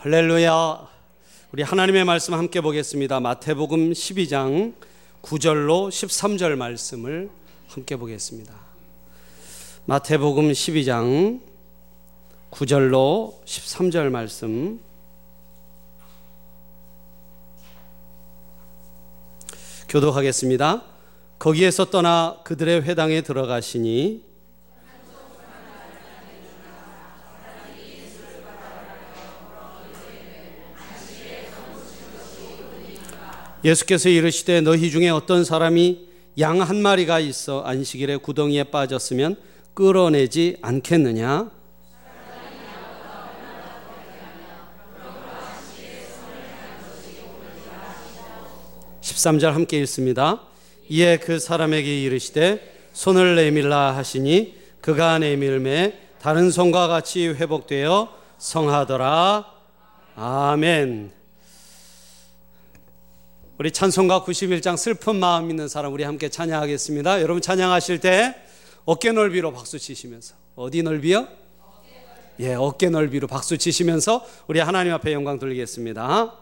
할렐루야. 우리 하나님의 말씀 함께 보겠습니다. 마태복음 12장 9절로 13절 말씀을 함께 보겠습니다. 마태복음 12장 9절로 13절 말씀 교독하겠습니다. 거기에서 떠나 그들의 회당에 들어가시니 예수께서 이르시되 너희 중에 어떤 사람이 양 한 마리가 있어 안식일에 구덩이에 빠졌으면 끌어내지 않겠느냐? 13절 함께 읽습니다. 이에 그 사람에게 이르시되 손을 내밀라 하시니 그가 내밀매 다른 손과 같이 회복되어 성하더라. 아멘. 우리 찬송가 91장 슬픈 마음 있는 사람 우리 함께 찬양하겠습니다. 여러분 찬양하실 때 어깨 넓이로 박수 치시면서 어디 넓이요? 예, 어깨 넓이로 박수 치시면서 우리 하나님 앞에 영광 돌리겠습니다.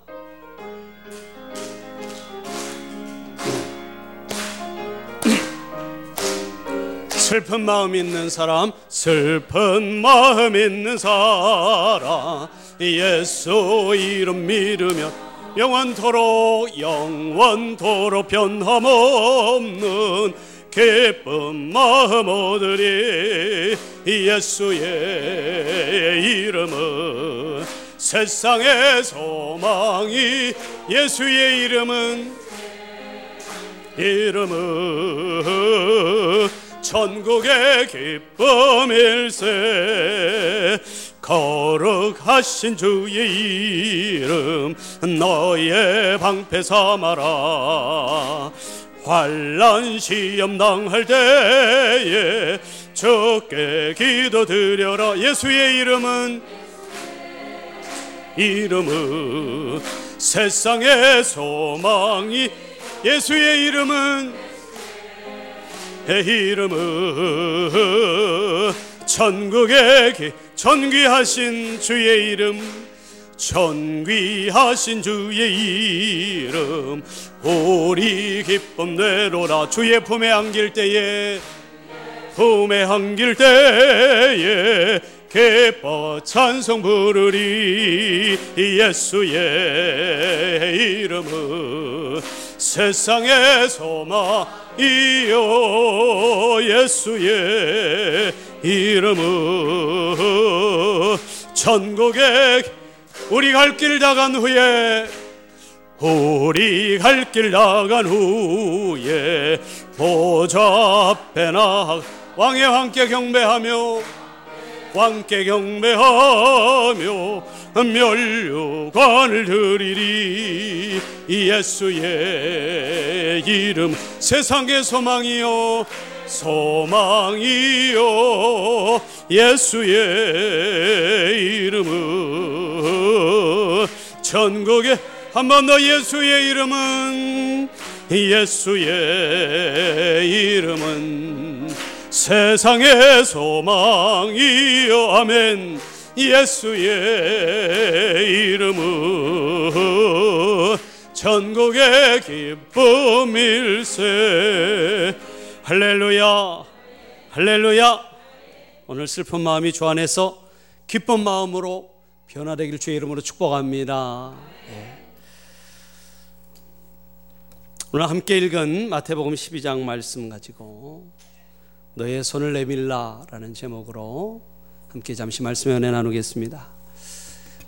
슬픈 마음 있는 사람, 슬픈 마음 있는 사람, 예수 이름 믿으면 영원토록 영원토록 변함없는 기쁜 마음 얻으리 예수의 이름은 세상의 소망이 예수의 이름은 이름은 천국의 기쁨일세 거룩하신 주의 이름 너의 방패 삼아라. 환란 시험 당할 때에 주께 기도드려라. 예수의 이름은 이름은 세상의 소망이. 예수의 이름은 이름은 천국의 기 전귀하신 주의 이름 전귀하신 주의 이름. 우리 기쁨 내로라 주의 품에 안길 때에 품에 안길 때에 기뻐 찬송 부르리 예수의 이름은 세상의 소망이요 예수의 이름은 천국에 우리 갈 길 나간 후에 우리 갈 길 나간 후에 보좌 앞에 나 왕의 함께 경배하며 왕께 경배하며 멸류관을 드리리. 예수의 이름 세상의 소망이요 소망이요 예수의 이름은 천국에 한 번 더 예수의 이름은 예수의 이름은 세상의 소망이요 아멘. 예수의 이름은 천국의 기쁨일세 할렐루야, 할렐루야. 오늘 슬픈 마음이 주 안에서 기쁜 마음으로 변화되길 주의 이름으로 축복합니다. 네. 오늘 함께 읽은 마태복음 12장 말씀 가지고 너의 손을 내밀라라는 제목으로 함께 잠시 말씀의 은혜 나누겠습니다.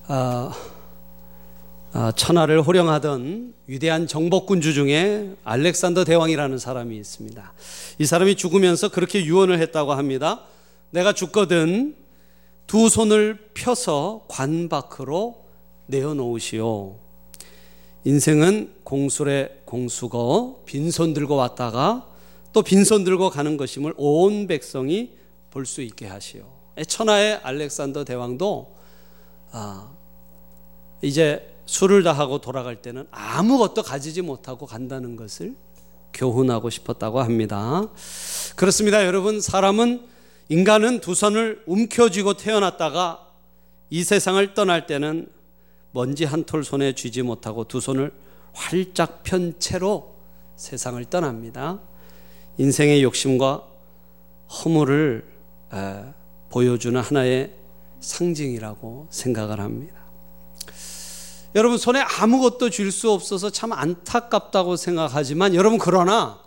아, 아, 천하를 호령하던 위대한 정복군주 중에 알렉산더 대왕이라는 사람이 있습니다. 이 사람이 죽으면서 그렇게 유언을 했다고 합니다. 내가 죽거든 두 손을 펴서 관 밖으로 내어놓으시오. 인생은 공술의 공수고 빈손 들고 왔다가 또 빈손 들고 가는 것임을 온 백성이 볼 수 있게 하시오. 천하의 알렉산더 대왕도 아, 이제 술을 다 하고 돌아갈 때는 아무것도 가지지 못하고 간다는 것을 교훈하고 싶었다고 합니다. 그렇습니다. 여러분, 사람은 인간은 두 손을 움켜쥐고 태어났다가 이 세상을 떠날 때는 먼지 한 톨 손에 쥐지 못하고 두 손을 활짝 편 채로 세상을 떠납니다. 인생의 욕심과 허물을 보여주는 하나의 상징이라고 생각을 합니다. 여러분 손에 아무것도 줄 수 없어서 참 안타깝다고 생각하지만 여러분 그러나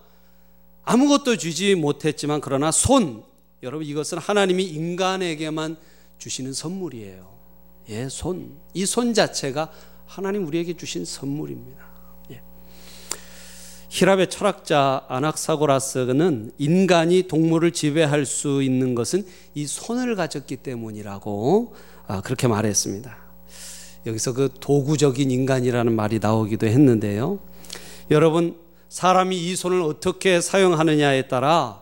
아무것도 주지 못했지만 그러나 손 여러분 이것은 하나님이 인간에게만 주시는 선물이에요. 예, 손. 이 손 자체가 하나님 우리에게 주신 선물입니다. 예. 히랍의 철학자 아낙사고라스는 인간이 동물을 지배할 수 있는 것은 이 손을 가졌기 때문이라고 아, 그렇게 말했습니다. 여기서 그 도구적인 인간이라는 말이 나오기도 했는데요. 여러분, 사람이 이 손을 어떻게 사용하느냐에 따라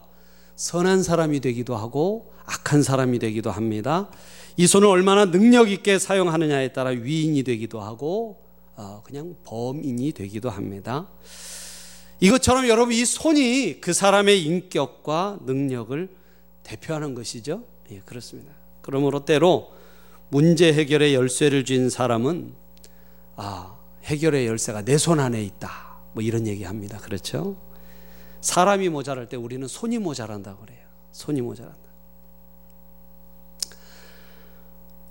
선한 사람이 되기도 하고 악한 사람이 되기도 합니다. 이 손을 얼마나 능력 있게 사용하느냐에 따라 위인이 되기도 하고 어, 그냥 범인이 되기도 합니다. 이것처럼 여러분 이 손이 그 사람의 인격과 능력을 대표하는 것이죠. 예, 그렇습니다. 그러므로 때로 문제 해결의 열쇠를 쥔 사람은 아, 해결의 열쇠가 내 손 안에 있다. 뭐 이런 얘기 합니다. 그렇죠? 사람이 모자랄 때 우리는 손이 모자란다고 그래요. 손이 모자란다.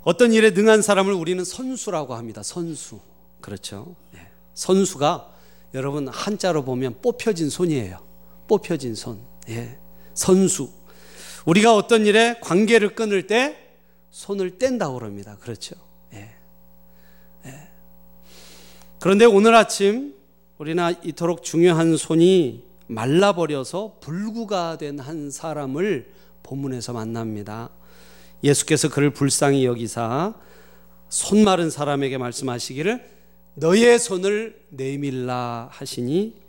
어떤 일에 능한 사람을 우리는 선수라고 합니다. 선수. 그렇죠? 네. 선수가 여러분 한자로 보면 뽑혀진 손이에요. 뽑혀진 손. 예. 선수. 우리가 어떤 일에 관계를 끊을 때 손을 뗀다고 그럽니다. 그렇죠? 예. 예. 그런데 오늘 아침 우리나 이토록 중요한 손이 말라버려서 불구가 된 한 사람을 본문에서 만납니다. 예수께서 그를 불쌍히 여기사 손 마른 사람에게 말씀하시기를 너의 손을 내밀라 하시니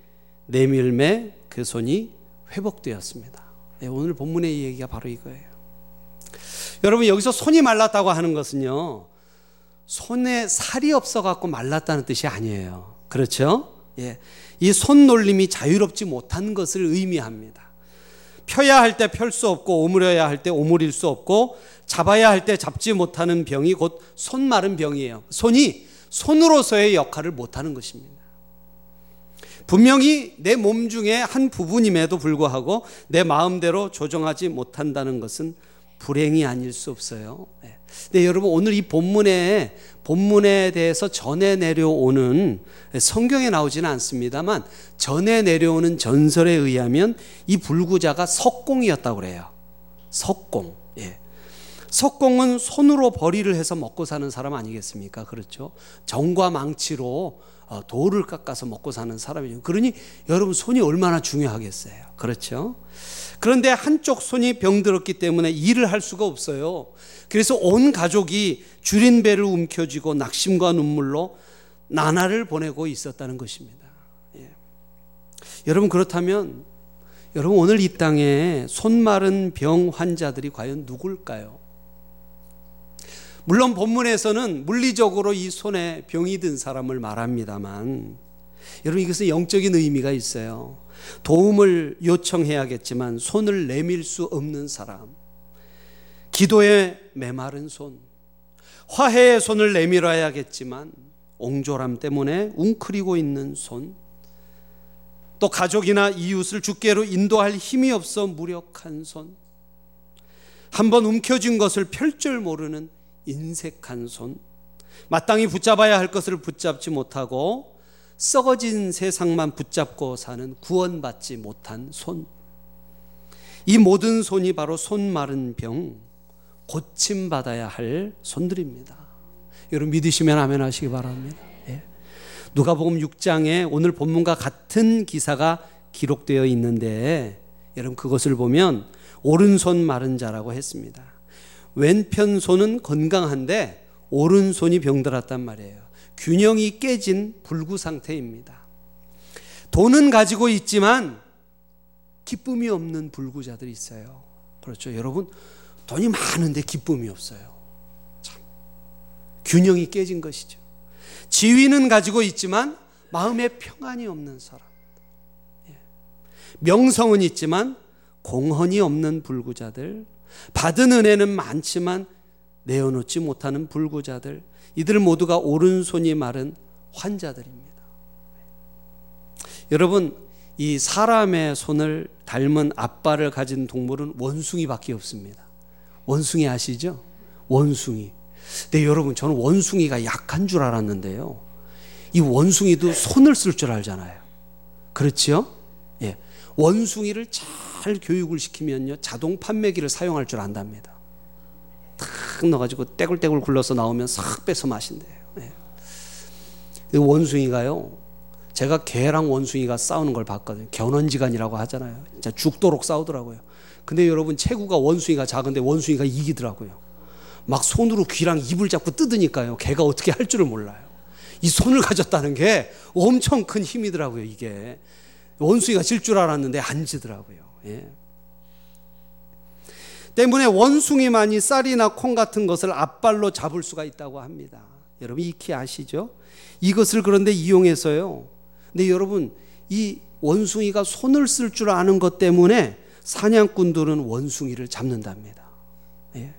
내밀매 그 손이 회복되었습니다. 네, 오늘 본문의 얘기가 바로 이거예요. 여러분 여기서 손이 말랐다고 하는 것은요. 손에 살이 없어 갖고 말랐다는 뜻이 아니에요. 그렇죠? 예. 이 손놀림이 자유롭지 못한 것을 의미합니다. 펴야 할 때 펼 수 없고 오므려야 할 때 오므릴 수 없고 잡아야 할 때 잡지 못하는 병이 곧 손 마른 병이에요. 손이 손으로서의 역할을 못하는 것입니다. 분명히 내 몸 중에 한 부분임에도 불구하고 내 마음대로 조정하지 못한다는 것은 불행이 아닐 수 없어요. 네. 근데 여러분 오늘 이 본문에 본문에 대해서 전해 내려오는 성경에 나오지는 않습니다만 전해 내려오는 전설에 의하면 이 불구자가 석공이었다고 그래요. 석공. 예. 석공은 손으로 벌이를 해서 먹고 사는 사람 아니겠습니까? 그렇죠. 정과 망치로 어, 돌을 깎아서 먹고 사는 사람이죠. 그러니 여러분 손이 얼마나 중요하겠어요. 그렇죠. 그런데 한쪽 손이 병들었기 때문에 일을 할 수가 없어요. 그래서 온 가족이 줄인 배를 움켜쥐고 낙심과 눈물로 나날을 보내고 있었다는 것입니다. 예. 여러분 그렇다면 여러분 오늘 이 땅에 손 마른 병 환자들이 과연 누굴까요? 물론 본문에서는 물리적으로 이 손에 병이 든 사람을 말합니다만 여러분 이것은 영적인 의미가 있어요. 도움을 요청해야겠지만 손을 내밀 수 없는 사람. 기도에 메마른 손. 화해의 손을 내밀어야겠지만 옹졸함 때문에 웅크리고 있는 손. 또 가족이나 이웃을 주께로 인도할 힘이 없어 무력한 손. 한번 움켜쥔 것을 펼 줄 모르는 인색한 손. 마땅히 붙잡아야 할 것을 붙잡지 못하고 썩어진 세상만 붙잡고 사는 구원받지 못한 손. 이 모든 손이 바로 손 마른 병, 고침받아야 할 손들입니다. 여러분 믿으시면 아멘 하시기 바랍니다. 예. 누가복음 6장에 오늘 본문과 같은 기사가 기록되어 있는데 여러분 그것을 보면 오른손 마른 자라고 했습니다. 왼편 손은 건강한데 오른손이 병들었단 말이에요. 균형이 깨진 불구 상태입니다. 돈은 가지고 있지만 기쁨이 없는 불구자들이 있어요. 그렇죠. 여러분, 돈이 많은데 기쁨이 없어요. 참. 균형이 깨진 것이죠. 지위는 가지고 있지만 마음에 평안이 없는 사람. 예. 명성은 있지만 공헌이 없는 불구자들. 받은 은혜는 많지만 내어놓지 못하는 불구자들, 이들 모두가 오른손이 마른 환자들입니다. 여러분, 이 사람의 손을 닮은 아빠를 가진 동물은 원숭이밖에 없습니다. 원숭이 아시죠? 원숭이. 근데 여러분, 저는 원숭이가 약한 줄 알았는데요. 이 원숭이도 손을 쓸 줄 알잖아요. 그렇죠? 예. 원숭이를 잘 교육을 시키면요. 자동 판매기를 사용할 줄 안답니다. 탁 넣어가지고 떼굴떼굴 굴러서 나오면 싹 빼서 마신대요. 예. 원숭이가요. 제가 개랑 원숭이가 싸우는 걸 봤거든요. 견원지간이라고 하잖아요. 진짜 죽도록 싸우더라고요. 근데 여러분 체구가 원숭이가 작은데 원숭이가 이기더라고요. 막 손으로 귀랑 입을 잡고 뜯으니까요. 개가 어떻게 할 줄을 몰라요. 이 손을 가졌다는 게 엄청 큰 힘이더라고요. 이게 원숭이가 질 줄 알았는데 안 지더라고요. 예. 때문에 원숭이만이 쌀이나 콩 같은 것을 앞발로 잡을 수가 있다고 합니다. 여러분 익히 아시죠? 이것을 그런데 이용해서요. 근데 여러분 이 원숭이가 손을 쓸 줄 아는 것 때문에 사냥꾼들은 원숭이를 잡는답니다. 예.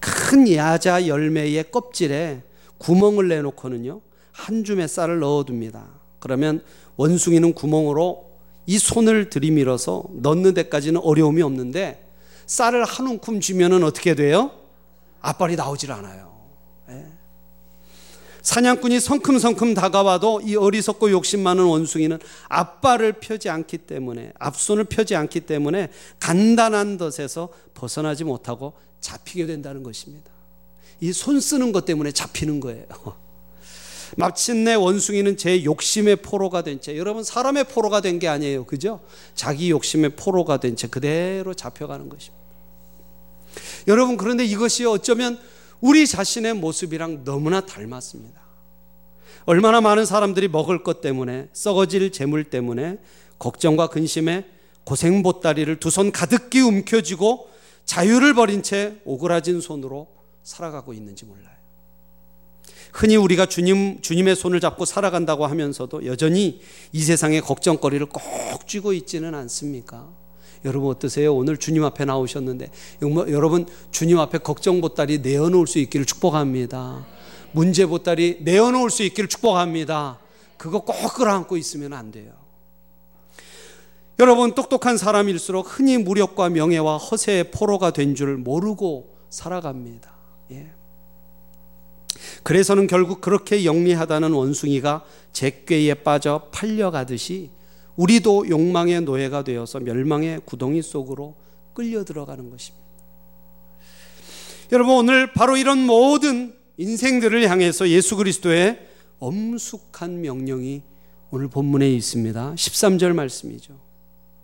큰 야자 열매의 껍질에 구멍을 내놓고는요 한 줌의 쌀을 넣어둡니다. 그러면 원숭이는 구멍으로 이 손을 들이밀어서 넣는 데까지는 어려움이 없는데 쌀을 한 움큼 쥐면은 어떻게 돼요? 앞발이 나오질 않아요. 예. 사냥꾼이 성큼성큼 다가와도 이 어리석고 욕심 많은 원숭이는 앞발을 펴지 않기 때문에 앞손을 펴지 않기 때문에 간단한 덫에서 벗어나지 못하고 잡히게 된다는 것입니다. 이 손 쓰는 것 때문에 잡히는 거예요. 마침내 원숭이는 제 욕심의 포로가 된 채, 여러분 사람의 포로가 된 게 아니에요. 그죠? 자기 욕심의 포로가 된 채 그대로 잡혀가는 것입니다. 여러분, 그런데 이것이 어쩌면 우리 자신의 모습이랑 너무나 닮았습니다. 얼마나 많은 사람들이 먹을 것 때문에, 썩어질 재물 때문에, 걱정과 근심에 고생 보따리를 두 손 가득히 움켜쥐고 자유를 버린 채 오그라진 손으로 살아가고 있는지 몰라요. 흔히 우리가 주님, 주님의 손을 잡고 살아간다고 하면서도 여전히 이 세상의 걱정거리를 꼭 쥐고 있지는 않습니까? 여러분 어떠세요? 오늘 주님 앞에 나오셨는데 여러분 주님 앞에 걱정 보따리 내어놓을 수 있기를 축복합니다. 문제 보따리 내어놓을 수 있기를 축복합니다. 그거 꼭 끌어안고 있으면 안 돼요. 여러분 똑똑한 사람일수록 흔히 무력과 명예와 허세의 포로가 된 줄 모르고 살아갑니다. 예. 그래서는 결국 그렇게 영리하다는 원숭이가 잭괴에 빠져 팔려가듯이 우리도 욕망의 노예가 되어서 멸망의 구덩이 속으로 끌려 들어가는 것입니다. 여러분 오늘 바로 이런 모든 인생들을 향해서 예수 그리스도의 엄숙한 명령이 오늘 본문에 있습니다. 13절 말씀이죠.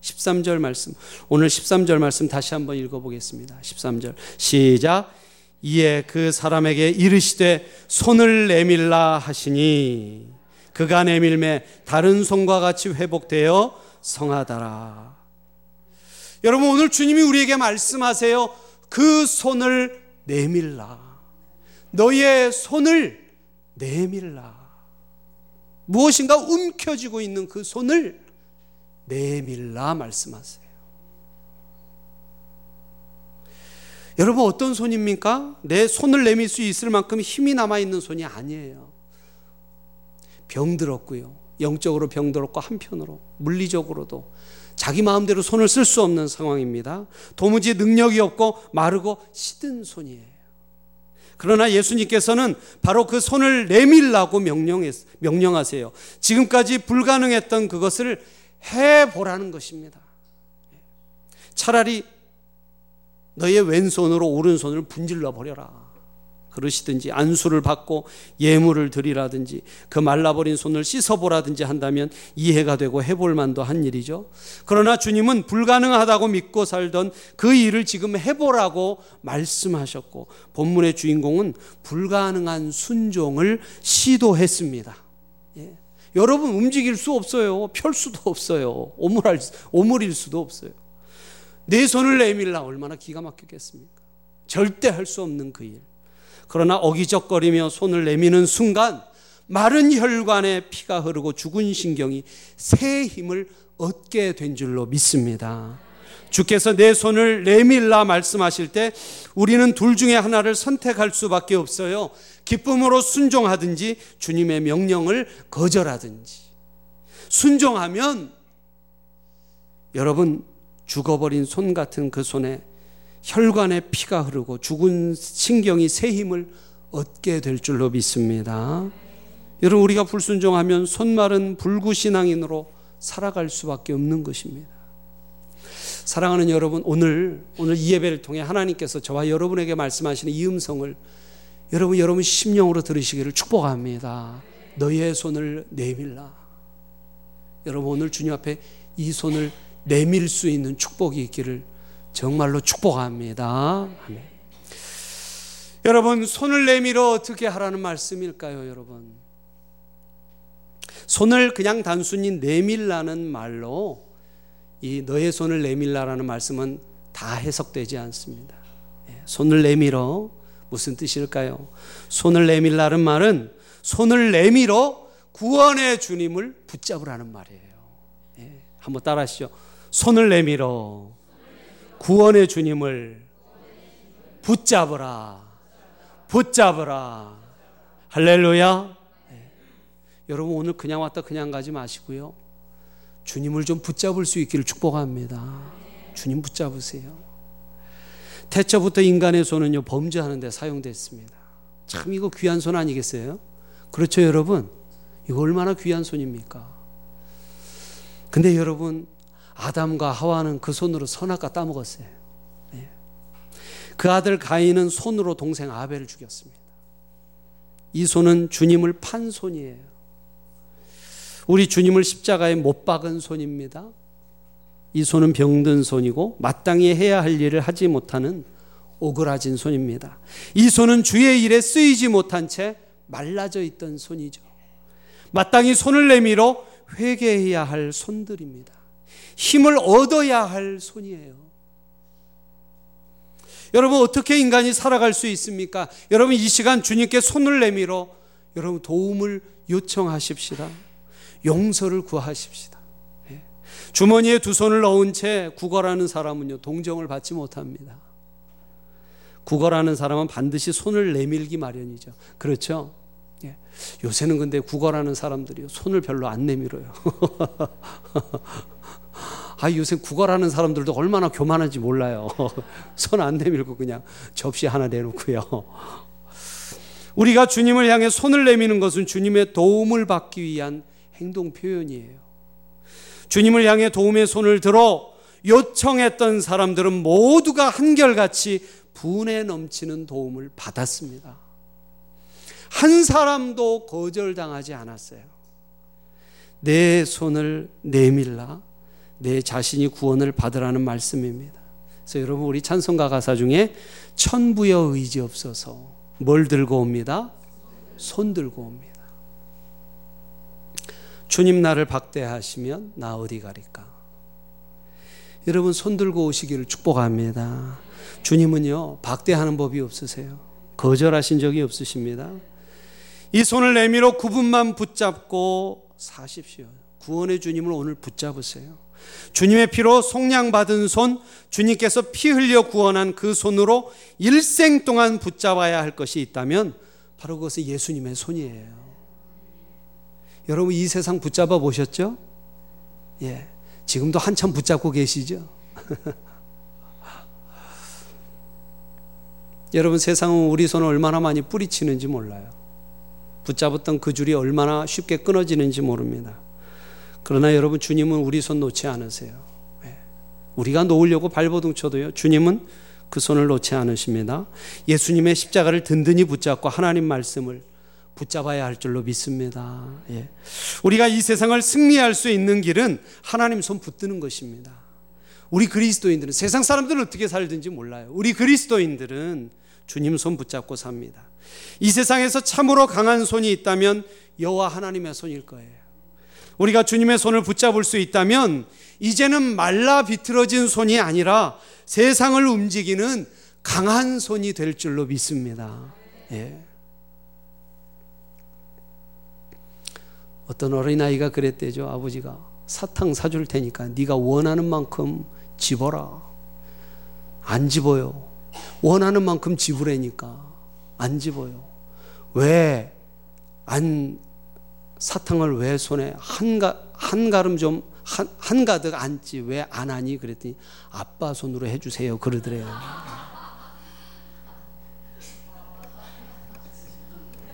13절 말씀. 오늘 13절 말씀 다시 한번 읽어보겠습니다. 13절. 시작. 이에 그 사람에게 이르시되 손을 내밀라 하시니 그가 내밀매 다른 손과 같이 회복되어 성하다라. 여러분 오늘 주님이 우리에게 말씀하세요. 그 손을 내밀라. 너의 손을 내밀라. 무엇인가 움켜쥐고 있는 그 손을 내밀라 말씀하세요. 여러분 어떤 손입니까? 내 손을 내밀 수 있을 만큼 힘이 남아 있는 손이 아니에요. 병들었고요. 영적으로 병들었고 한편으로 물리적으로도 자기 마음대로 손을 쓸 수 없는 상황입니다. 도무지 능력이 없고 마르고 시든 손이에요. 그러나 예수님께서는 바로 그 손을 내밀라고 명령했, 명령하세요. 지금까지 불가능했던 그것을 해보라는 것입니다. 차라리 너의 왼손으로 오른손을 분질러 버려라. 그러시든지 안수를 받고 예물을 드리라든지 그 말라버린 손을 씻어보라든지 한다면 이해가 되고 해볼 만도 한 일이죠. 그러나 주님은 불가능하다고 믿고 살던 그 일을 지금 해보라고 말씀하셨고 본문의 주인공은 불가능한 순종을 시도했습니다. 예. 여러분 움직일 수 없어요. 펼 수도 없어요. 오물할, 오물일 수도 없어요. 내 손을 내밀라 얼마나 기가 막히겠습니까? 절대 할 수 없는 그 일. 그러나 어기적거리며 손을 내미는 순간 마른 혈관에 피가 흐르고 죽은 신경이 새 힘을 얻게 된 줄로 믿습니다. 주께서 내 손을 내밀라 말씀하실 때 우리는 둘 중에 하나를 선택할 수밖에 없어요. 기쁨으로 순종하든지 주님의 명령을 거절하든지. 순종하면 여러분 죽어버린 손 같은 그 손에 혈관에 피가 흐르고 죽은 신경이 새 힘을 얻게 될 줄로 믿습니다. 여러분 우리가 불순종하면 손마른 불구신앙인으로 살아갈 수밖에 없는 것입니다. 사랑하는 여러분 오늘 오늘 이 예배를 통해 하나님께서 저와 여러분에게 말씀하시는 이 음성을 여러분 여러분 심령으로 들으시기를 축복합니다. 너의 손을 내밀라. 여러분 오늘 주님 앞에 이 손을 내밀 수 있는 축복이 있기를 정말로 축복합니다. 아멘. 여러분 손을 내밀어 어떻게 하라는 말씀일까요, 여러분? 손을 그냥 단순히 내밀라는 말로 이 너의 손을 내밀라라는 말씀은 다 해석되지 않습니다. 예, 손을 내밀어 무슨 뜻일까요? 손을 내밀라는 말은 손을 내밀어 구원의 주님을 붙잡으라는 말이에요. 예, 한번 따라하시죠. 손을 내밀어 구원의 주님을 붙잡으라. 붙잡으라. 할렐루야. 네. 여러분 오늘 그냥 왔다 그냥 가지 마시고요. 주님을 좀 붙잡을 수 있기를 축복합니다. 주님 붙잡으세요. 태초부터 인간의 손은요 범죄하는 데 사용됐습니다. 참 이거 귀한 손 아니겠어요? 그렇죠 여러분? 이거 얼마나 귀한 손입니까? 근데 여러분 아담과 하와는 그 손으로 선악과 따먹었어요. 네. 그 아들 가인은 손으로 동생 아벨을 죽였습니다. 이 손은 주님을 판 손이에요. 우리 주님을 십자가에 못 박은 손입니다. 이 손은 병든 손이고 마땅히 해야 할 일을 하지 못하는 오그라진 손입니다. 이 손은 주의 일에 쓰이지 못한 채 말라져 있던 손이죠. 마땅히 손을 내밀어 회개해야 할 손들입니다. 힘을 얻어야 할 손이에요. 여러분 어떻게 인간이 살아갈 수 있습니까? 여러분 이 시간 주님께 손을 내밀어 여러분 도움을 요청하십시다. 용서를 구하십시다. 예. 주머니에 두 손을 넣은 채 구걸하는 사람은요 동정을 받지 못합니다. 구걸하는 사람은 반드시 손을 내밀기 마련이죠. 그렇죠? 예. 요새는 근데 구걸하는 사람들이 손을 별로 안 내밀어요. 아, 요새 구걸하는 사람들도 얼마나 교만한지 몰라요. 손 안 내밀고 그냥 접시 하나 내놓고요. 우리가 주님을 향해 손을 내미는 것은 주님의 도움을 받기 위한 행동 표현이에요. 주님을 향해 도움의 손을 들어 요청했던 사람들은 모두가 한결같이 분에 넘치는 도움을 받았습니다. 한 사람도 거절당하지 않았어요. 내 손을 내밀라 내 자신이 구원을 받으라는 말씀입니다. 그래서 여러분 우리 찬송가 가사 중에 천부여 의지 없어서 뭘 들고 옵니다? 손 들고 옵니다. 주님 나를 박대하시면 나 어디 가리까? 여러분 손 들고 오시기를 축복합니다. 주님은요 박대하는 법이 없으세요. 거절하신 적이 없으십니다. 이 손을 내밀어 구분만 붙잡고 사십시오. 구원의 주님을 오늘 붙잡으세요. 주님의 피로 속량받은 손, 주님께서 피 흘려 구원한 그 손으로 일생 동안 붙잡아야 할 것이 있다면 바로 그것은 예수님의 손이에요. 여러분 이 세상 붙잡아 보셨죠? 예. 지금도 한참 붙잡고 계시죠? 여러분 세상은 우리 손을 얼마나 많이 뿌리치는지 몰라요. 붙잡았던 그 줄이 얼마나 쉽게 끊어지는지 모릅니다. 그러나 여러분 주님은 우리 손 놓지 않으세요. 예. 우리가 놓으려고 발버둥 쳐도요. 주님은 그 손을 놓지 않으십니다. 예수님의 십자가를 든든히 붙잡고 하나님 말씀을 붙잡아야 할 줄로 믿습니다. 예. 우리가 이 세상을 승리할 수 있는 길은 하나님 손 붙드는 것입니다. 우리 그리스도인들은 세상 사람들은 어떻게 살든지 몰라요. 우리 그리스도인들은 주님 손 붙잡고 삽니다. 이 세상에서 참으로 강한 손이 있다면 여호와 하나님의 손일 거예요. 우리가 주님의 손을 붙잡을 수 있다면 이제는 말라 비틀어진 손이 아니라 세상을 움직이는 강한 손이 될 줄로 믿습니다. 예. 어떤 어린아이가 그랬대죠. 아버지가 사탕 사줄 테니까 네가 원하는 만큼 집어라. 안 집어요. 원하는 만큼 집으라니까. 안 집어요. 왜, 안, 사탕을 왜 손에 한, 가, 한 가름 좀, 한, 한 가득 안지 왜 안 하니? 그랬더니 아빠 손으로 해주세요. 그러더래요.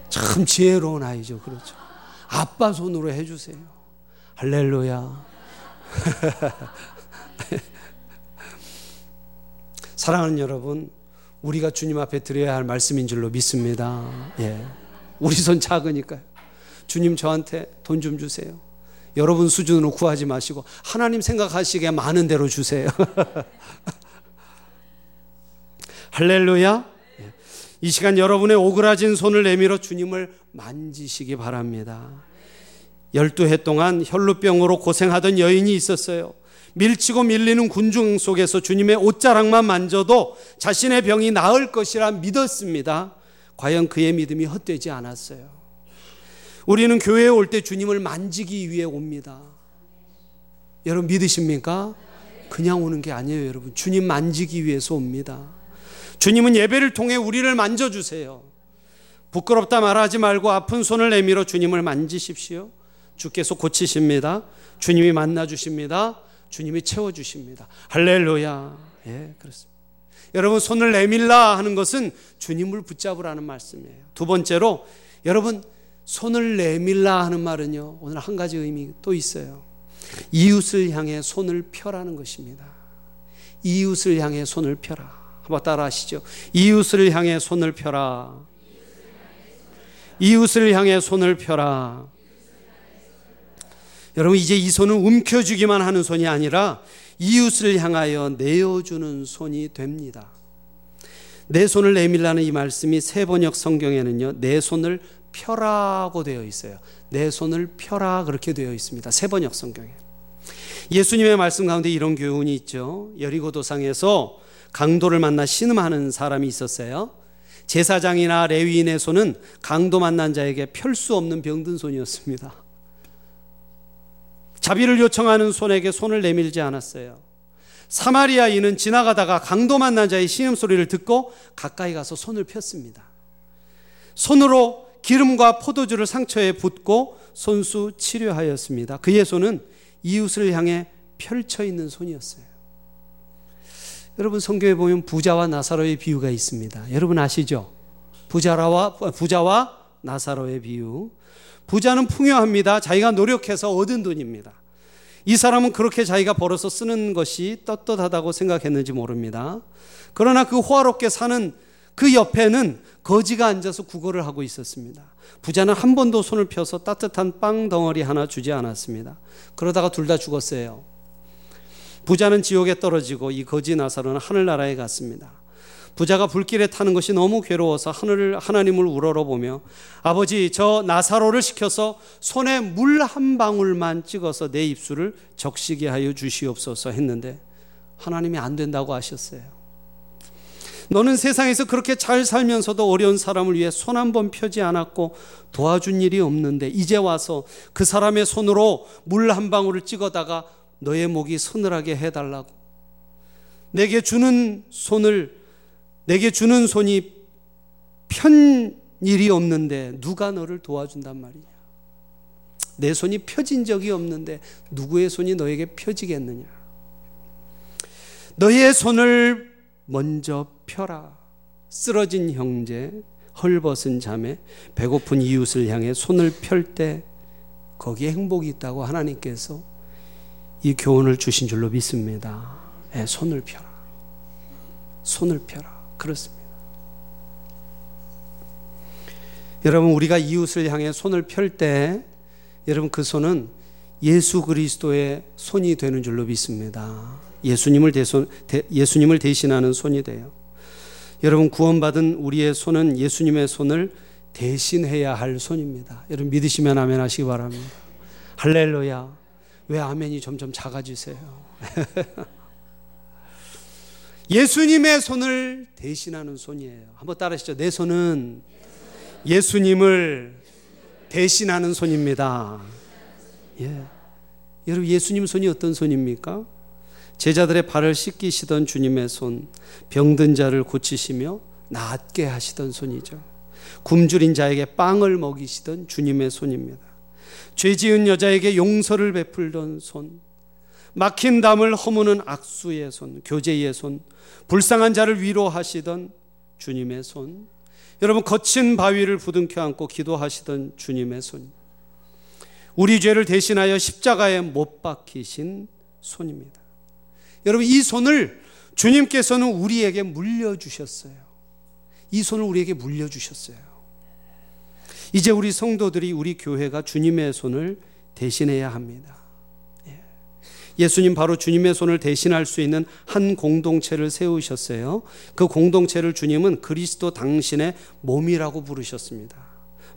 참 지혜로운 아이죠. 그렇죠. 아빠 손으로 해주세요. 할렐루야. 사랑하는 여러분, 우리가 주님 앞에 드려야 할 말씀인 줄로 믿습니다. 예. 우리 손 작으니까요. 주님 저한테 돈 좀 주세요. 여러분 수준으로 구하지 마시고 하나님 생각하시기에 많은 대로 주세요. 할렐루야. 예. 이 시간 여러분의 오그라진 손을 내밀어 주님을 만지시기 바랍니다. 12해 동안 혈루병으로 고생하던 여인이 있었어요. 밀치고 밀리는 군중 속에서 주님의 옷자락만 만져도 자신의 병이 나을 것이라 믿었습니다. 과연 그의 믿음이 헛되지 않았어요. 우리는 교회에 올 때 주님을 만지기 위해 옵니다. 여러분 믿으십니까? 그냥 오는 게 아니에요, 여러분. 주님 만지기 위해서 옵니다. 주님은 예배를 통해 우리를 만져주세요. 부끄럽다 말하지 말고 아픈 손을 내밀어 주님을 만지십시오. 주께서 고치십니다. 주님이 만나주십니다. 주님이 채워주십니다. 할렐루야. 예, 그렇습니다. 여러분, 손을 내밀라 하는 것은 주님을 붙잡으라는 말씀이에요. 두 번째로, 여러분, 손을 내밀라 하는 말은요, 오늘 한 가지 의미 또 있어요. 이웃을 향해 손을 펴라는 것입니다. 이웃을 향해 손을 펴라. 한번 따라 하시죠. 이웃을 향해 손을 펴라. 이웃을 향해 손을 펴라. 여러분 이제 이 손은 움켜쥐기만 하는 손이 아니라 이웃을 향하여 내어주는 손이 됩니다. 내 손을 내밀라는 이 말씀이 세 번역 성경에는요, 내 손을 펴라고 되어 있어요. 내 손을 펴라 그렇게 되어 있습니다. 세 번역 성경에. 예수님의 말씀 가운데 이런 교훈이 있죠. 여리고 도상에서 강도를 만나 신음하는 사람이 있었어요. 제사장이나 레위인의 손은 강도 만난 자에게 펼 수 없는 병든 손이었습니다. 자비를 요청하는 손에게 손을 내밀지 않았어요. 사마리아인은 지나가다가 강도 만난 자의 신음 소리를 듣고 가까이 가서 손을 폈습니다. 손으로 기름과 포도주를 상처에 붓고 손수 치료하였습니다. 그의 손은 이웃을 향해 펼쳐 있는 손이었어요. 여러분 성경에 보면 부자와 나사로의 비유가 있습니다. 여러분 아시죠? 부자와 부자와 나사로의 비유. 부자는 풍요합니다. 자기가 노력해서 얻은 돈입니다. 이 사람은 그렇게 자기가 벌어서 쓰는 것이 떳떳하다고 생각했는지 모릅니다. 그러나 그 호화롭게 사는 그 옆에는 거지가 앉아서 구걸을 하고 있었습니다. 부자는 한 번도 손을 펴서 따뜻한 빵 덩어리 하나 주지 않았습니다. 그러다가 둘 다 죽었어요. 부자는 지옥에 떨어지고 이 거지 나사로는 하늘나라에 갔습니다. 부자가 불길에 타는 것이 너무 괴로워서 하늘을 하나님을 우러러보며 아버지 저 나사로를 시켜서 손에 물 한 방울만 찍어서 내 입술을 적시게 하여 주시옵소서 했는데 하나님이 안 된다고 하셨어요. 너는 세상에서 그렇게 잘 살면서도 어려운 사람을 위해 손 한 번 펴지 않았고 도와준 일이 없는데 이제 와서 그 사람의 손으로 물 한 방울을 찍어다가 너의 목이 서늘하게 해달라고 내게 주는 손을 내게 주는 손이 편 일이 없는데 누가 너를 도와준단 말이냐? 내 손이 펴진 적이 없는데 누구의 손이 너에게 펴지겠느냐? 너의 손을 먼저 펴라. 쓰러진 형제, 헐벗은 자매, 배고픈 이웃을 향해 손을 펼 때 거기에 행복이 있다고 하나님께서 이 교훈을 주신 줄로 믿습니다. 네, 손을 펴라. 손을 펴라. 그렇습니다. 여러분 우리가 이웃을 향해 손을 펼 때 여러분 그 손은 예수 그리스도의 손이 되는 줄로 믿습니다. 예수님을 대손, 대, 예수님을 대신하는 손이 돼요. 여러분 구원받은 우리의 손은 예수님의 손을 대신해야 할 손입니다. 여러분 믿으시면 아멘 하시기 바랍니다. 할렐루야. 왜 아멘이 점점 작아지세요? 예수님의 손을 대신하는 손이에요. 한번 따라하시죠. 내 손은 예수님을 대신하는 손입니다. 예. 여러분, 예수님 손이 어떤 손입니까? 제자들의 발을 씻기시던 주님의 손, 병든 자를 고치시며 낫게 하시던 손이죠. 굶주린 자에게 빵을 먹이시던 주님의 손입니다. 죄 지은 여자에게 용서를 베풀던 손, 막힌 담을 허무는 악수의 손, 교제의 손, 불쌍한 자를 위로하시던 주님의 손, 여러분 거친 바위를 부둥켜 안고 기도하시던 주님의 손, 우리 죄를 대신하여 십자가에 못 박히신 손입니다. 여러분 이 손을 주님께서는 우리에게 물려주셨어요. 이 손을 우리에게 물려주셨어요. 이제 우리 성도들이 우리 교회가 주님의 손을 대신해야 합니다. 예. 예수님 바로 주님의 손을 대신할 수 있는 한 공동체를 세우셨어요. 그 공동체를 주님은 그리스도 당신의 몸이라고 부르셨습니다.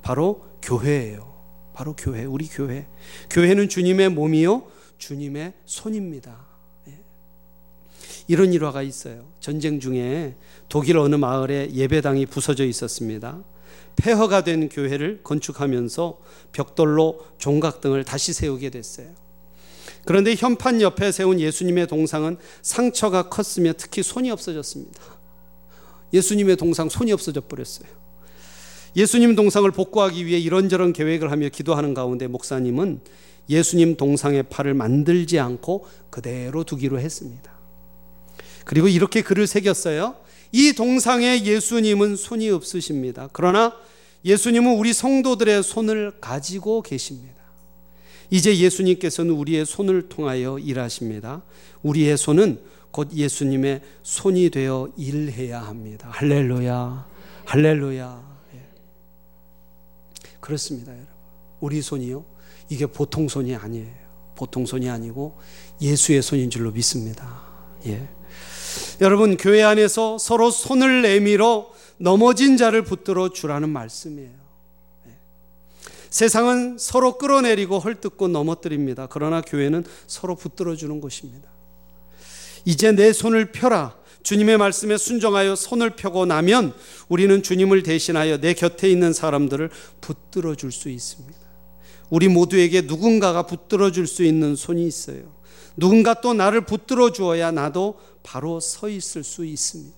바로 교회예요. 바로 교회, 우리 교회. 교회는 주님의 몸이요, 주님의 손입니다. 이런 일화가 있어요. 전쟁 중에 독일 어느 마을에 예배당이 부서져 있었습니다. 폐허가 된 교회를 건축하면서 벽돌로 종각 등을 다시 세우게 됐어요. 그런데 현판 옆에 세운 예수님의 동상은 상처가 컸으며 특히 손이 없어졌습니다. 예수님의 동상 손이 없어져 버렸어요. 예수님 동상을 복구하기 위해 이런저런 계획을 하며 기도하는 가운데 목사님은 예수님 동상의 팔을 만들지 않고 그대로 두기로 했습니다. 그리고 이렇게 글을 새겼어요. 이 동상에 예수님은 손이 없으십니다. 그러나 예수님은 우리 성도들의 손을 가지고 계십니다. 이제 예수님께서는 우리의 손을 통하여 일하십니다. 우리의 손은 곧 예수님의 손이 되어 일해야 합니다. 할렐루야. 할렐루야. 예. 그렇습니다, 여러분. 우리 손이요. 이게 보통 손이 아니에요. 보통 손이 아니고 예수의 손인 줄로 믿습니다. 예. 여러분 교회 안에서 서로 손을 내밀어 넘어진 자를 붙들어 주라는 말씀이에요. 네. 세상은 서로 끌어내리고 헐뜯고 넘어뜨립니다. 그러나 교회는 서로 붙들어 주는 것입니다. 이제 내 손을 펴라. 주님의 말씀에 순종하여 손을 펴고 나면 우리는 주님을 대신하여 내 곁에 있는 사람들을 붙들어 줄 수 있습니다. 우리 모두에게 누군가가 붙들어 줄 수 있는 손이 있어요. 누군가 또 나를 붙들어 주어야 나도 바로 서 있을 수 있습니다.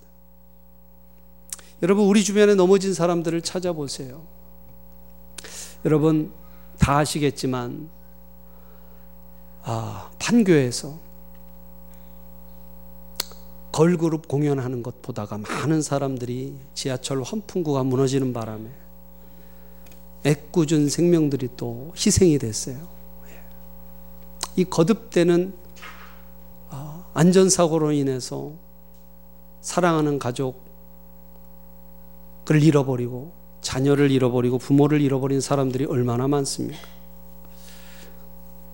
여러분, 우리 주변에 넘어진 사람들을 찾아보세요. 여러분, 다 아시겠지만, 아, 판교에서 걸그룹 공연하는 것 보다가 많은 사람들이 지하철 환풍구가 무너지는 바람에 애꿎은 생명들이 또 희생이 됐어요. 예. 이 거듭되는 안전사고로 인해서 사랑하는 가족을 잃어버리고 자녀를 잃어버리고 부모를 잃어버린 사람들이 얼마나 많습니까?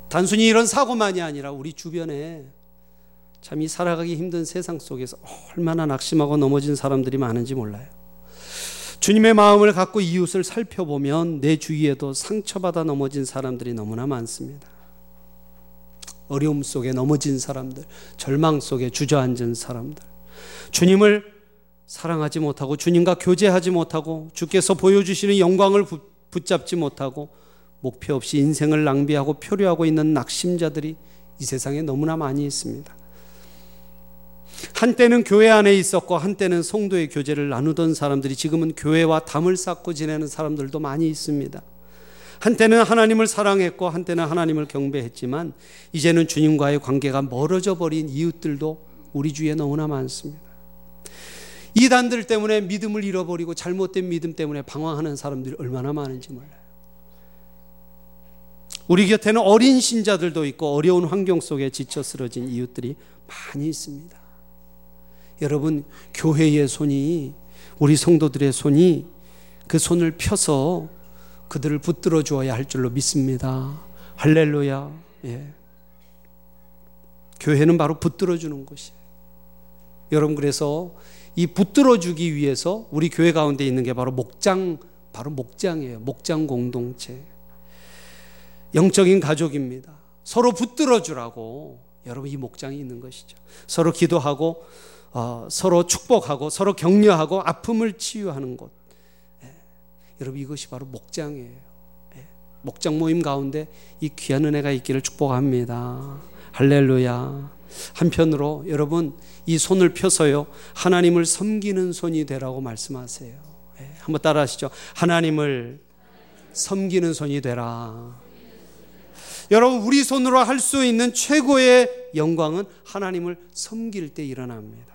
단순히 이런 사고만이 아니라 우리 주변에 참 이 살아가기 힘든 세상 속에서 얼마나 낙심하고 넘어진 사람들이 많은지 몰라요. 주님의 마음을 갖고 이웃을 살펴보면 내 주위에도 상처받아 넘어진 사람들이 너무나 많습니다. 어려움 속에 넘어진 사람들, 절망 속에 주저앉은 사람들, 주님을 사랑하지 못하고 주님과 교제하지 못하고 주께서 보여주시는 영광을 붙잡지 못하고 목표 없이 인생을 낭비하고 표류하고 있는 낙심자들이 이 세상에 너무나 많이 있습니다. 한때는 교회 안에 있었고 한때는 성도의 교제를 나누던 사람들이 지금은 교회와 담을 쌓고 지내는 사람들도 많이 있습니다. 한때는 하나님을 사랑했고 한때는 하나님을 경배했지만 이제는 주님과의 관계가 멀어져 버린 이웃들도 우리 주위에 너무나 많습니다. 이단들 때문에 믿음을 잃어버리고 잘못된 믿음 때문에 방황하는 사람들이 얼마나 많은지 몰라요. 우리 곁에는 어린 신자들도 있고 어려운 환경 속에 지쳐 쓰러진 이웃들이 많이 있습니다. 여러분, 교회의 손이, 우리 성도들의 손이 그 손을 펴서 그들을 붙들어 주어야 할 줄로 믿습니다. 할렐루야. 예. 교회는 바로 붙들어 주는 곳이에요. 여러분 그래서 이 붙들어 주기 위해서 우리 교회 가운데 있는 게 바로 목장 바로 목장이에요. 목장 공동체. 영적인 가족입니다. 서로 붙들어 주라고 여러분 이 목장이 있는 것이죠. 서로 기도하고 어, 서로 축복하고 서로 격려하고 아픔을 치유하는 곳. 여러분 이것이 바로 목장이에요. 예. 목장 모임 가운데 이 귀한 은혜가 있기를 축복합니다. 할렐루야. 한편으로 여러분 이 손을 펴서요 하나님을 섬기는 손이 되라고 말씀하세요. 예, 한번 따라하시죠. 하나님을 섬기는 손이 되라. 여러분 우리 손으로 할 수 있는 최고의 영광은 하나님을 섬길 때 일어납니다.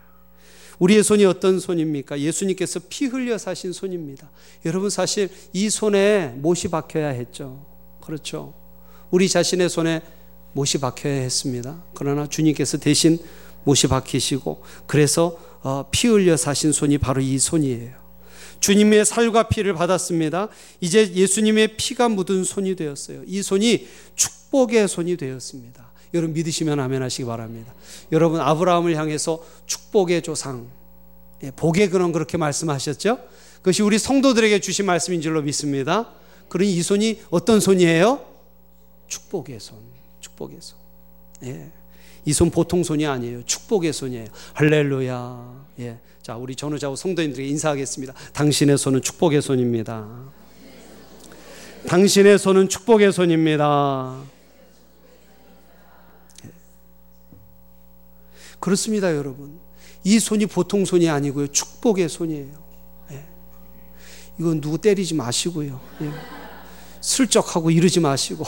우리의 손이 어떤 손입니까? 예수님께서 피 흘려 사신 손입니다. 여러분 사실 이 손에 못이 박혀야 했죠. 그렇죠. 우리 자신의 손에 못이 박혀야 했습니다. 그러나 주님께서 대신 못이 박히시고 그래서 어, 피 흘려 사신 손이 바로 이 손이에요. 주님의 살과 피를 받았습니다. 이제 예수님의 피가 묻은 손이 되었어요. 이 손이 축복의 손이 되었습니다. 여러분 믿으시면 아멘 하시기 바랍니다. 여러분 아브라함을 향해서 축복의 조상, 예, 복의 근원 그렇게 말씀하셨죠? 그것이 우리 성도들에게 주신 말씀인 줄로 믿습니다. 그러니 이 손이 어떤 손이에요? 축복의 손, 축복의 손. 예. 이 손 보통 손이 아니에요. 축복의 손이에요. 할렐루야. 예. 자, 우리 전우자우 성도님들에게 인사하겠습니다. 당신의 손은 축복의 손입니다. 당신의 손은 축복의 손입니다. 그렇습니다, 여러분. 이 손이 보통 손이 아니고요. 축복의 손이에요. 예. 이건 누구 때리지 마시고요. 예. 슬쩍하고 이러지 마시고.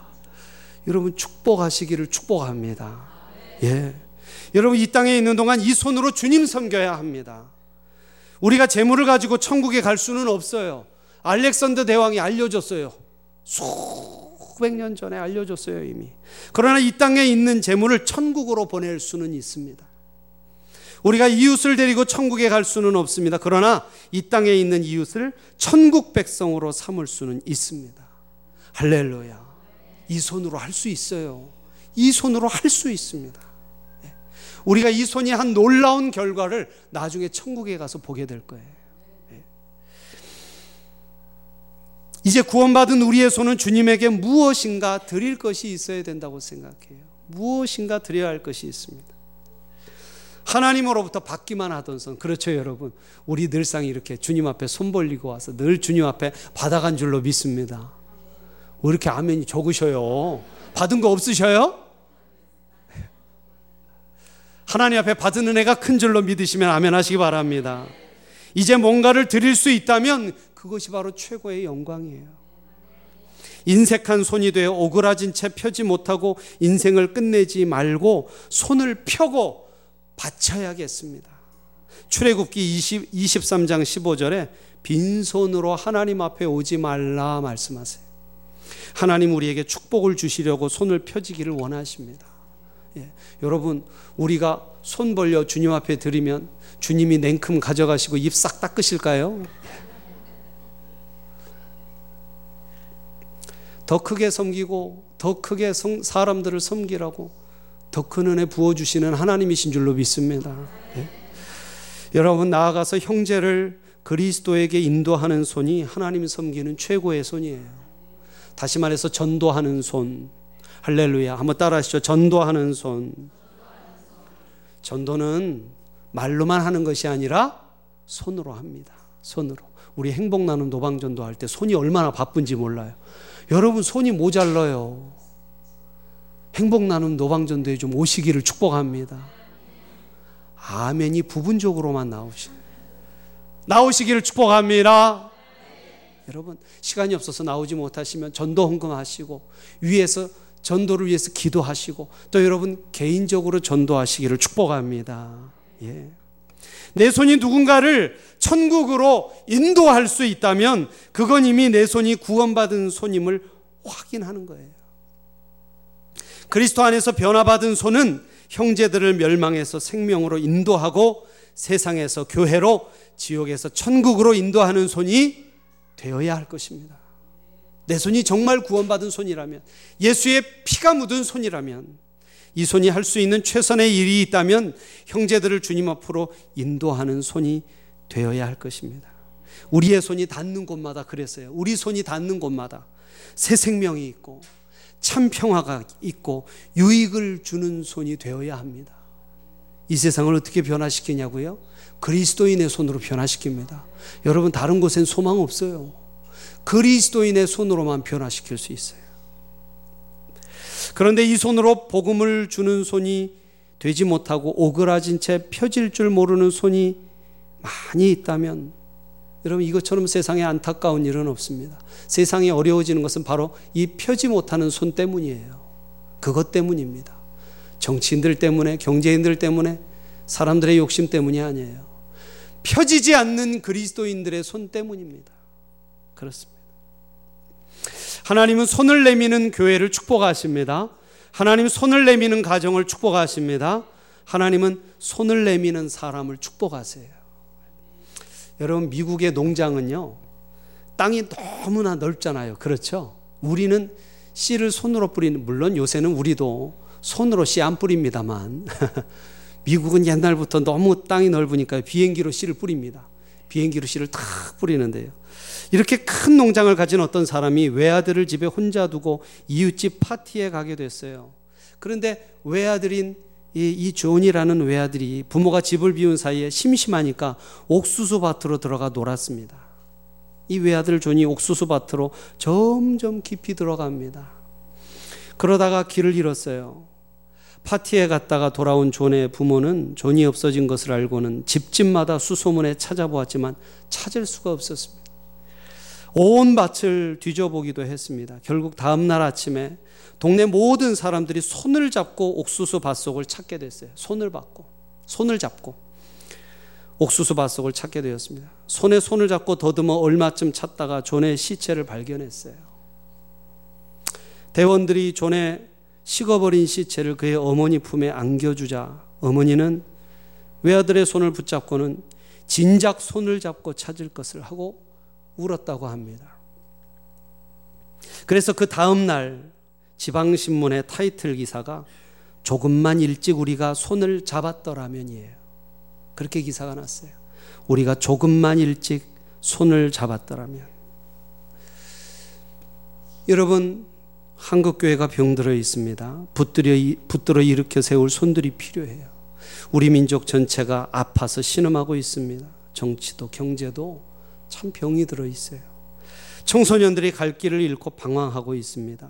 여러분, 축복하시기를 축복합니다. 예. 여러분, 이 땅에 있는 동안 이 손으로 주님 섬겨야 합니다. 우리가 재물을 가지고 천국에 갈 수는 없어요. 알렉산더 대왕이 알려줬어요. 소 900년 전에 알려줬어요, 이미. 그러나 이 땅에 있는 재물을 천국으로 보낼 수는 있습니다. 우리가 이웃을 데리고 천국에 갈 수는 없습니다. 그러나 이 땅에 있는 이웃을 천국 백성으로 삼을 수는 있습니다. 할렐루야. 이 손으로 할 수 있어요. 이 손으로 할 수 있습니다. 예. 우리가 이 손이 한 놀라운 결과를 나중에 천국에 가서 보게 될 거예요. 이제 구원받은 우리의 손은 주님에게 무엇인가 드릴 것이 있어야 된다고 생각해요. 무엇인가 드려야 할 것이 있습니다. 하나님으로부터 받기만 하던 손. 그렇죠, 여러분. 우리 늘상 이렇게 주님 앞에 손 벌리고 와서 늘 주님 앞에 받아간 줄로 믿습니다. 왜 이렇게 아멘이 적으셔요? 받은 거 없으셔요? 하나님 앞에 받은 은혜가 큰 줄로 믿으시면 아멘 하시기 바랍니다. 이제 뭔가를 드릴 수 있다면 그것이 바로 최고의 영광이에요. 인색한 손이 되어 오그라진 채 펴지 못하고 인생을 끝내지 말고 손을 펴고 바쳐야겠습니다. 출애굽기 20, 23장 15절에 빈손으로 하나님 앞에 오지 말라 말씀하세요. 하나님 우리에게 축복을 주시려고 손을 펴지기를 원하십니다. 예, 여러분, 우리가 손 벌려 주님 앞에 드리면 주님이 냉큼 가져가시고 입 싹 닦으실까요? 더 크게 섬기고 더 크게 사람들을 섬기라고 더 큰 은혜 부어주시는 하나님이신 줄로 믿습니다. 예? 여러분, 나아가서 형제를 그리스도에게 인도하는 손이 하나님 섬기는 최고의 손이에요. 다시 말해서 전도하는 손. 할렐루야. 한번 따라 하시죠. 전도하는 손. 전도는 말로만 하는 것이 아니라 손으로 합니다. 손으로. 우리 행복 나눔 노방 전도 할 때 손이 얼마나 바쁜지 몰라요. 여러분 손이 모자라요. 행복 나눔 노방 전도에 좀 오시기를 축복합니다. 아멘이 부분적으로만 나오시. 나오시기를 축복합니다. 여러분 시간이 없어서 나오지 못하시면 전도 헌금하시고 위에서 전도를 위해서 기도하시고 또 여러분 개인적으로 전도하시기를 축복합니다. 예. 내 손이 누군가를 천국으로 인도할 수 있다면 그건 이미 내 손이 구원받은 손임을 확인하는 거예요. 그리스도 안에서 변화받은 손은 형제들을 멸망해서 생명으로 인도하고 세상에서 교회로 지옥에서 천국으로 인도하는 손이 되어야 할 것입니다. 내 손이 정말 구원받은 손이라면, 예수의 피가 묻은 손이라면, 이 손이 할 수 있는 최선의 일이 있다면 형제들을 주님 앞으로 인도하는 손이 되어야 할 것입니다. 우리의 손이 닿는 곳마다 그랬어요. 우리 손이 닿는 곳마다 새 생명이 있고 참 평화가 있고 유익을 주는 손이 되어야 합니다. 이 세상을 어떻게 변화시키냐고요? 그리스도인의 손으로 변화시킵니다. 여러분 다른 곳엔 소망 없어요. 그리스도인의 손으로만 변화시킬 수 있어요. 그런데 이 손으로 복음을 주는 손이 되지 못하고 오그라진 채 펴질 줄 모르는 손이 많이 있다면 여러분 이것처럼 세상에 안타까운 일은 없습니다. 세상이 어려워지는 것은 바로 이 펴지 못하는 손 때문이에요. 그것 때문입니다. 정치인들 때문에 경제인들 때문에 사람들의 욕심 때문이 아니에요. 펴지지 않는 그리스도인들의 손 때문입니다. 그렇습니다. 하나님은 손을 내미는 교회를 축복하십니다. 하나님 손을 내미는 가정을 축복하십니다. 하나님은 손을 내미는 사람을 축복하세요. 여러분 미국의 농장은요. 땅이 너무나 넓잖아요. 그렇죠? 우리는 씨를 손으로 뿌리는 물론 요새는 우리도 손으로 씨 안 뿌립니다만 미국은 옛날부터 너무 땅이 넓으니까 비행기로 씨를 뿌립니다. 비행기로 씨를 탁 뿌리는데요. 이렇게 큰 농장을 가진 어떤 사람이 외아들을 집에 혼자 두고 이웃집 파티에 가게 됐어요. 그런데 외아들인 이, 이 존이라는 외아들이 부모가 집을 비운 사이에 심심하니까 옥수수 밭으로 들어가 놀았습니다. 이 외아들 존이 옥수수 밭으로 점점 깊이 들어갑니다. 그러다가 길을 잃었어요. 파티에 갔다가 돌아온 존의 부모는 존이 없어진 것을 알고는 집집마다 수소문해 찾아보았지만 찾을 수가 없었습니다. 온 밭을 뒤져보기도 했습니다. 결국 다음 날 아침에 동네 모든 사람들이 손을 잡고 옥수수 밭속을 찾게 됐어요. 손을 잡고 손을 잡고 옥수수 밭속을 찾게 되었습니다. 손에 손을 잡고 더듬어 얼마쯤 찾다가 존의 시체를 발견했어요. 대원들이 존의 식어버린 시체를 그의 어머니 품에 안겨주자 어머니는 외아들의 손을 붙잡고는 진작 손을 잡고 찾을 것을 하고 울었다고 합니다. 그래서 그 다음 날 지방신문의 타이틀 기사가 조금만 일찍 우리가 손을 잡았더라면이에요. 그렇게 기사가 났어요. 우리가 조금만 일찍 손을 잡았더라면. 여러분, 한국교회가 병들어 있습니다. 붙들어, 붙들어 일으켜 세울 손들이 필요해요. 우리 민족 전체가 아파서 신음하고 있습니다. 정치도 경제도 참 병이 들어 있어요. 청소년들이 갈 길을 잃고 방황하고 있습니다.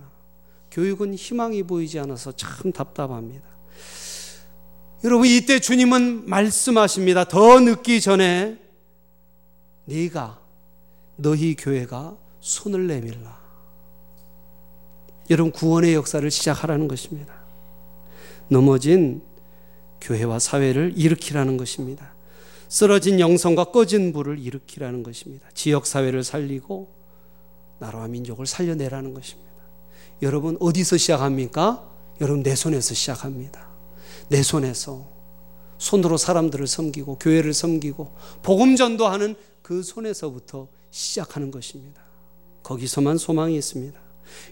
교육은 희망이 보이지 않아서 참 답답합니다. 여러분 이때 주님은 말씀하십니다. 더 늦기 전에 네가 너희 교회가 손을 내밀라. 여러분 구원의 역사를 시작하라는 것입니다. 넘어진 교회와 사회를 일으키라는 것입니다. 쓰러진 영성과 꺼진 불을 일으키라는 것입니다. 지역 사회를 살리고 나라와 민족을 살려내라는 것입니다. 여러분 어디서 시작합니까? 여러분 내 손에서 시작합니다. 내 손에서 손으로 사람들을 섬기고 교회를 섬기고 복음 전도하는 그 손에서부터 시작하는 것입니다. 거기서만 소망이 있습니다.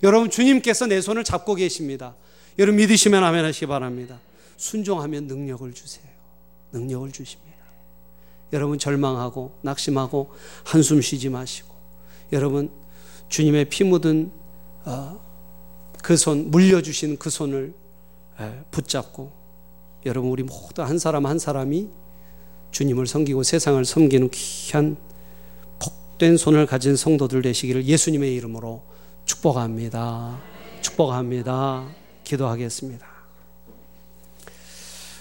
여러분 주님께서 내 손을 잡고 계십니다. 여러분 믿으시면 아멘 하시기 바랍니다. 순종하면 능력을 주세요. 능력을 주십니다. 여러분 절망하고 낙심하고 한숨 쉬지 마시고 여러분 주님의 피 묻은 어, 그손 물려주신 그 손을 붙잡고 여러분 우리 모두 한 사람 한 사람이 주님을 섬기고 세상을 섬기는 귀한 복된 손을 가진 성도들 되시기를 예수님의 이름으로 축복합니다. 축복합니다. 기도하겠습니다.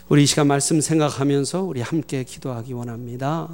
우리 이 시간 말씀 생각하면서 우리 함께 기도하기 원합니다.